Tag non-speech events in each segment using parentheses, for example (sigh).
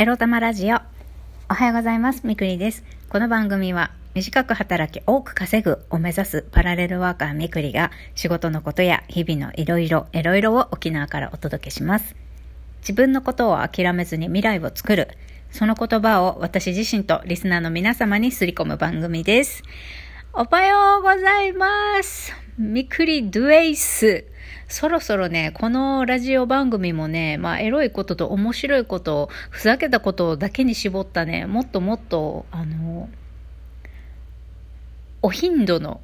エロ玉ラジオ。おはようございます。みくりです。この番組は、短く働き多く稼ぐを目指すパラレルワーカーみくりが、仕事のことや日々のいろいろ、いろいろを沖縄からお届けします。自分のことを諦めずに未来を作る。その言葉を私自身とリスナーの皆様にすり込む番組です。おはようございます。みくりドゥエイス。そろそろね、このラジオ番組もね、まあ、エロいことと面白いこと、ふざけたことだけに絞ったね、もっともっと、あの、お頻度の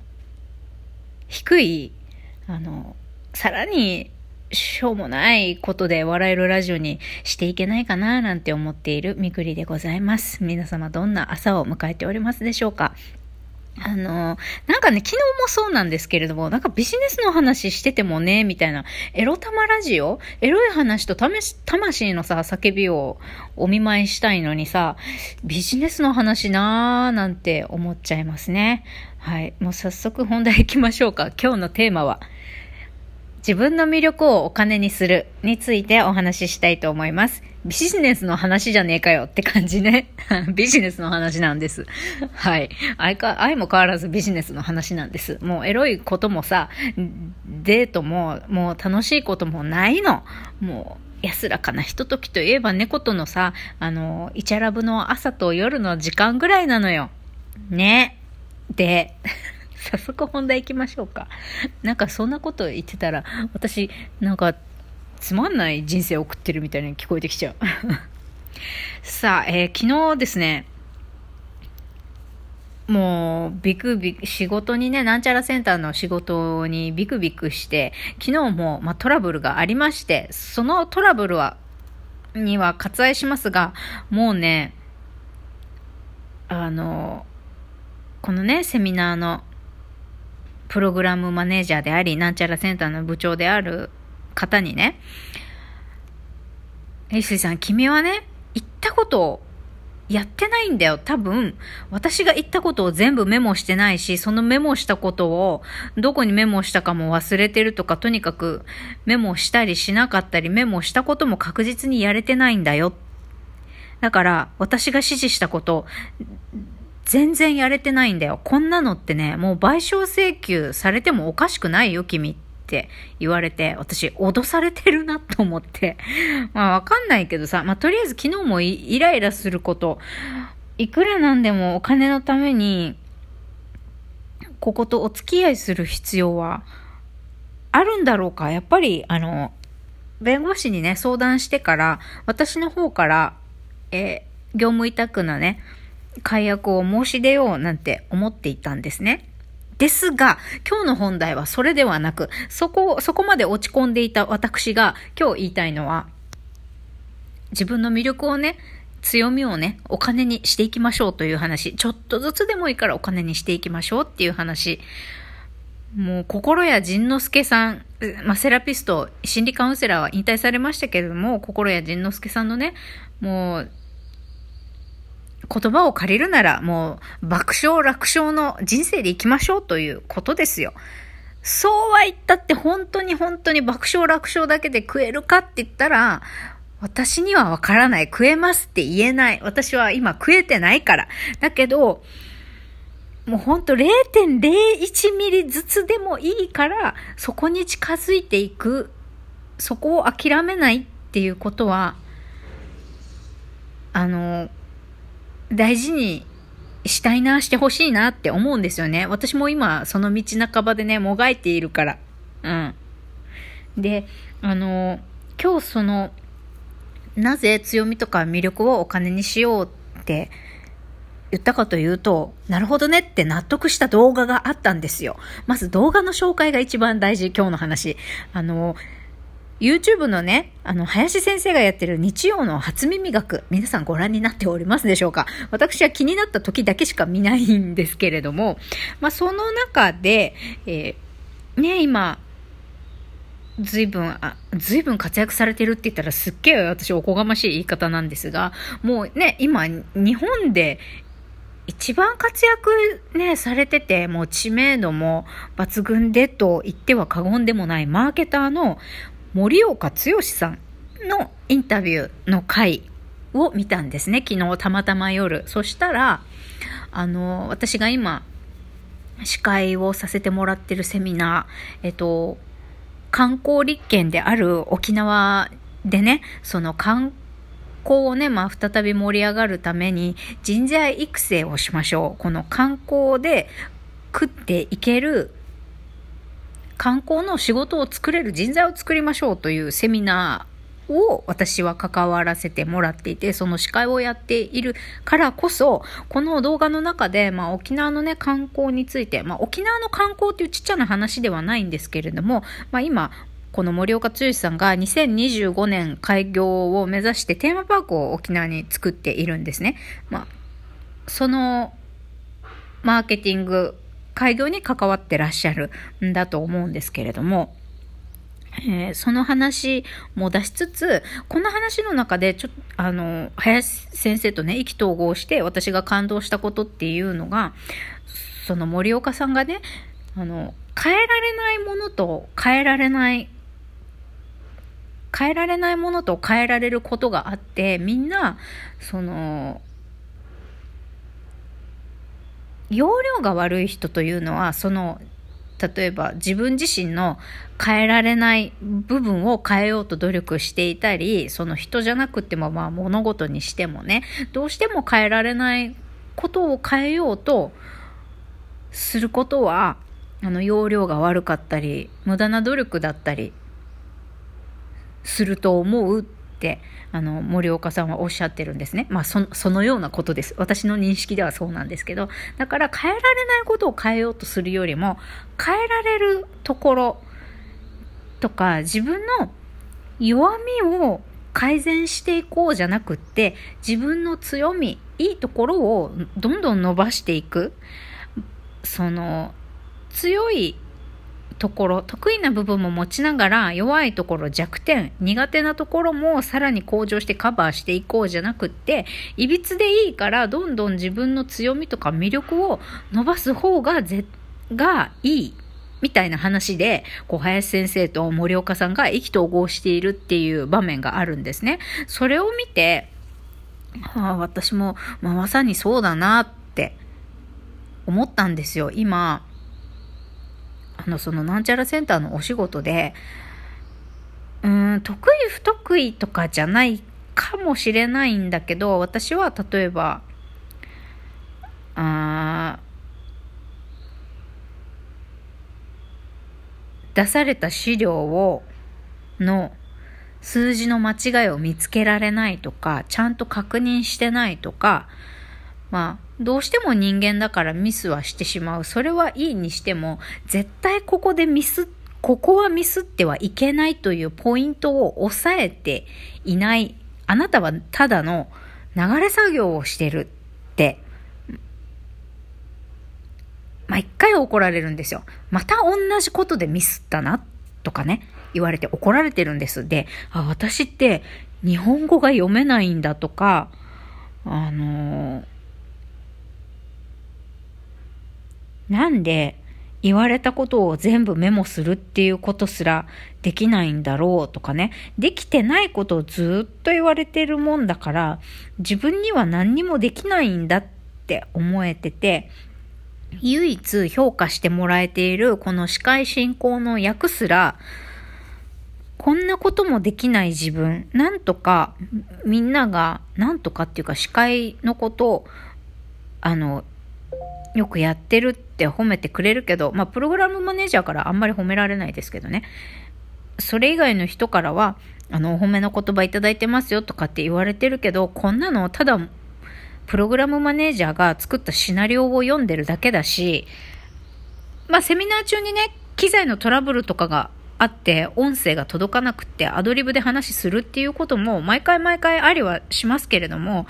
低い、あの、さらに、しょうもないことで笑えるラジオにしていけないかななんて思っているみくりでございます。皆様どんな朝を迎えておりますでしょうか？あの、なんかね、昨日もそうなんですけれども、なんかビジネスの話しててもね、みたいな、エロ玉ラジオ？エロい話と魂のさ、叫びをお見舞いしたいのにさ、ビジネスの話なーなんて思っちゃいますね。はい。もう早速本題行きましょうか。今日のテーマは、自分の魅力をお金にするについてお話ししたいと思います。ビジネスの話じゃねえかよって感じね。(laughs) ビジネスの話なんです。はい。愛か、愛も変わらずビジネスの話なんです。もうエロいこともさ、デートも、もう楽しいこともないの。もう、安らかなひとときといえば猫とのさ、あの、イチャラブの朝と夜の時間ぐらいなのよ。ね。で、(laughs) 早速本題行きましょうか。なんかそんなこと言ってたら、私、なんか、つまんない人生を送ってるみたいに聞こえてきちゃう。(laughs) さあ、えー、昨日ですね、もう、ビクビク、仕事にね、なんちゃらセンターの仕事にビクビクして、昨日も、まあ、トラブルがありまして、そのトラブルは、には割愛しますが、もうね、あの、このね、セミナーのプログラムマネージャーであり、なんちゃらセンターの部長である方にね、えいすいさん、君はね、言ったことをやってないんだよ。多分、私が言ったことを全部メモしてないし、そのメモしたことを、どこにメモしたかも忘れてるとか、とにかくメモしたりしなかったり、メモしたことも確実にやれてないんだよ。だから、私が指示したこと、全然やれてないんだよ。こんなのってね、もう賠償請求されてもおかしくないよ、君って言われて、私、脅されてるなと思って。(laughs) まあ、わかんないけどさ、まあ、とりあえず昨日もイライラすること、いくらなんでもお金のために、こことお付き合いする必要はあるんだろうかやっぱり、あの、弁護士にね、相談してから、私の方から、え、業務委託のね、解約を申し出ようなんて思っていたんですね。ですが、今日の本題はそれではなく、そこ、そこまで落ち込んでいた私が今日言いたいのは、自分の魅力をね、強みをね、お金にしていきましょうという話。ちょっとずつでもいいからお金にしていきましょうっていう話。もう、心谷仁之助さん、まあ、セラピスト、心理カウンセラーは引退されましたけれども、心谷仁之助さんのね、もう、言葉を借りるならもう爆笑楽勝の人生で行きましょうということですよ。そうは言ったって本当に本当に爆笑楽勝だけで食えるかって言ったら、私にはわからない。食えますって言えない。私は今食えてないから。だけど、もうほんと0.01ミリずつでもいいから、そこに近づいていく。そこを諦めないっていうことは、あの、大事にしたいな、してほしいなって思うんですよね。私も今、その道半ばでね、もがいているから。うん。で、あの、今日その、なぜ強みとか魅力をお金にしようって言ったかというと、なるほどねって納得した動画があったんですよ。まず動画の紹介が一番大事、今日の話。あの、YouTube のね、あの、林先生がやってる日曜の初耳学、皆さんご覧になっておりますでしょうか？私は気になった時だけしか見ないんですけれども、まあ、その中で、えー、ね、今、ずいぶん、あ、ずいぶん活躍されてるって言ったらすっげえ私おこがましい言い方なんですが、もうね、今、日本で一番活躍ね、されてて、もう知名度も抜群でと言っては過言でもないマーケターの森岡剛さんのインタビューの回を見たんですね。昨日たまたま夜。そしたら、あの、私が今、司会をさせてもらってるセミナー、えっと、観光立県である沖縄でね、その観光をね、まあ、再び盛り上がるために人材育成をしましょう。この観光で食っていける観光の仕事を作れる人材を作りましょうというセミナーを私は関わらせてもらっていて、その司会をやっているからこそ、この動画の中で、まあ沖縄のね、観光について、まあ沖縄の観光っていうちっちゃな話ではないんですけれども、まあ今、この森岡剛さんが2025年開業を目指してテーマパークを沖縄に作っているんですね。まあ、そのマーケティング、開業に関わってらっしゃるんだと思うんですけれども、えー、その話も出しつつ、この話の中で、ちょっと、あの、林先生とね、意気投合して私が感動したことっていうのが、その森岡さんがね、あの、変えられないものと変えられない、変えられないものと変えられることがあって、みんな、その、容量が悪い人というのは、その、例えば自分自身の変えられない部分を変えようと努力していたり、その人じゃなくてもまあ物事にしてもね、どうしても変えられないことを変えようとすることは、あの、容量が悪かったり、無駄な努力だったり、すると思うって、あの、森岡さんはおっしゃってるんですね。まあ、そそのようなことです。私の認識ではそうなんですけど、だから変えられないことを変えようとするよりも、変えられるところとか、自分の弱みを改善していこうじゃなくって、自分の強み、いいところをどんどん伸ばしていく。その、強いところ、得意な部分も持ちながら、弱いところ、弱点、苦手なところもさらに向上してカバーしていこうじゃなくって、いびつでいいから、どんどん自分の強みとか魅力を伸ばす方が、ぜ、がいい。みたいな話で、小林先生と森岡さんが意気投合しているっていう場面があるんですね。それを見て、ああ私も、まあ、まさにそうだなって思ったんですよ。今、あの、そのなんちゃらセンターのお仕事で、うん、得意不得意とかじゃないかもしれないんだけど、私は例えば、あ出された資料を、の数字の間違いを見つけられないとか、ちゃんと確認してないとか、まあ、どうしても人間だからミスはしてしまう。それはいいにしても、絶対ここでミス、ここはミスってはいけないというポイントを抑えていない。あなたはただの流れ作業をしてるって、毎回怒られるんですよ。また同じことでミスったな、とかね、言われて怒られてるんです。で、あ、私って日本語が読めないんだとか、あのーなんで言われたことを全部メモするっていうことすらできないんだろうとかね、できてないことをずっと言われてるもんだから、自分には何にもできないんだって思えてて、唯一評価してもらえているこの司会進行の役すら、こんなこともできない自分、なんとかみんなが、なんとかっていうか司会のことを、あの、よくやってるって褒めてくれるけど、まあ、プログラムマネージャーからあんまり褒められないですけどね。それ以外の人からは、あの、お褒めの言葉いただいてますよとかって言われてるけど、こんなのただ、プログラムマネージャーが作ったシナリオを読んでるだけだし、まあ、セミナー中にね、機材のトラブルとかがあって、音声が届かなくってアドリブで話するっていうことも毎回毎回ありはしますけれども、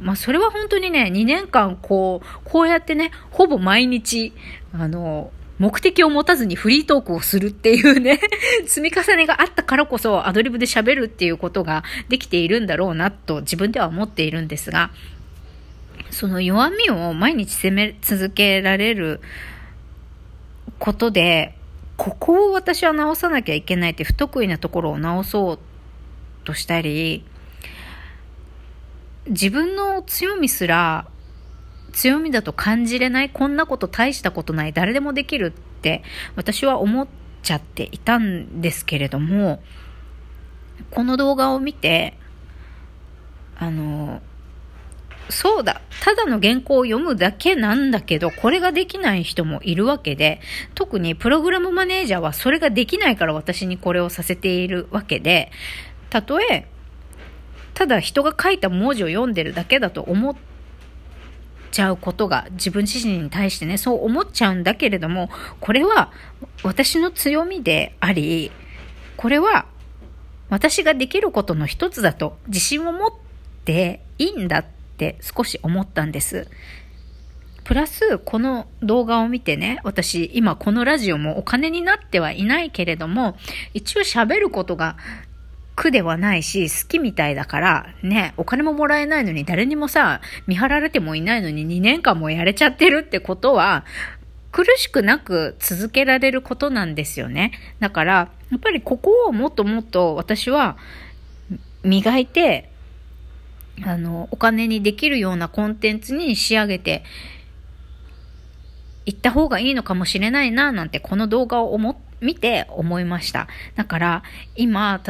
まあ、それは本当にね、2年間こう、こうやってね、ほぼ毎日、あの、目的を持たずにフリートークをするっていうね (laughs) 積み重ねがあったからこそアドリブで喋るっていうことができているんだろうなと自分では思っているんですが、その弱みを毎日責め続けられることで、ここを私は直さなきゃいけないって不得意なところを直そうとしたり、自分の強みすら強みだと感じれないこんなこと大したことない誰でもできるって私は思っちゃっていたんですけれどもこの動画を見てあのそうだ。ただの原稿を読むだけなんだけど、これができない人もいるわけで、特にプログラムマネージャーはそれができないから私にこれをさせているわけで、たとえ、ただ人が書いた文字を読んでるだけだと思っちゃうことが自分自身に対してね、そう思っちゃうんだけれども、これは私の強みであり、これは私ができることの一つだと自信を持っていいんだって少し思ったんです。プラス、この動画を見てね、私、今このラジオもお金になってはいないけれども、一応喋ることが苦ではないし、好きみたいだから、ね、お金ももらえないのに誰にもさ、見張られてもいないのに2年間もやれちゃってるってことは、苦しくなく続けられることなんですよね。だから、やっぱりここをもっともっと私は磨いて、あの、お金にできるようなコンテンツに仕上げていった方がいいのかもしれないな、なんてこの動画を思、見て思いました。だから、今、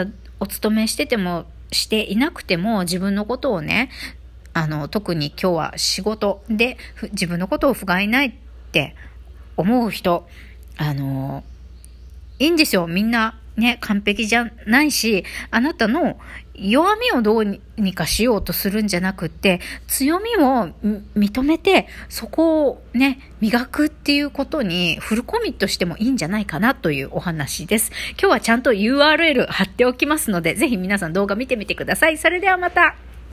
お勤めしてても、していなくても自分のことをね、あの、特に今日は仕事で自分のことを不甲斐ないって思う人、あの、いいんですよ。みんなね、完璧じゃないし、あなたの弱みをどうにかしようとするんじゃなくって、強みを認めて、そこをね、磨くっていうことにフルコミットしてもいいんじゃないかなというお話です。今日はちゃんと URL 貼っておきますので、ぜひ皆さん動画見てみてください。それではまた。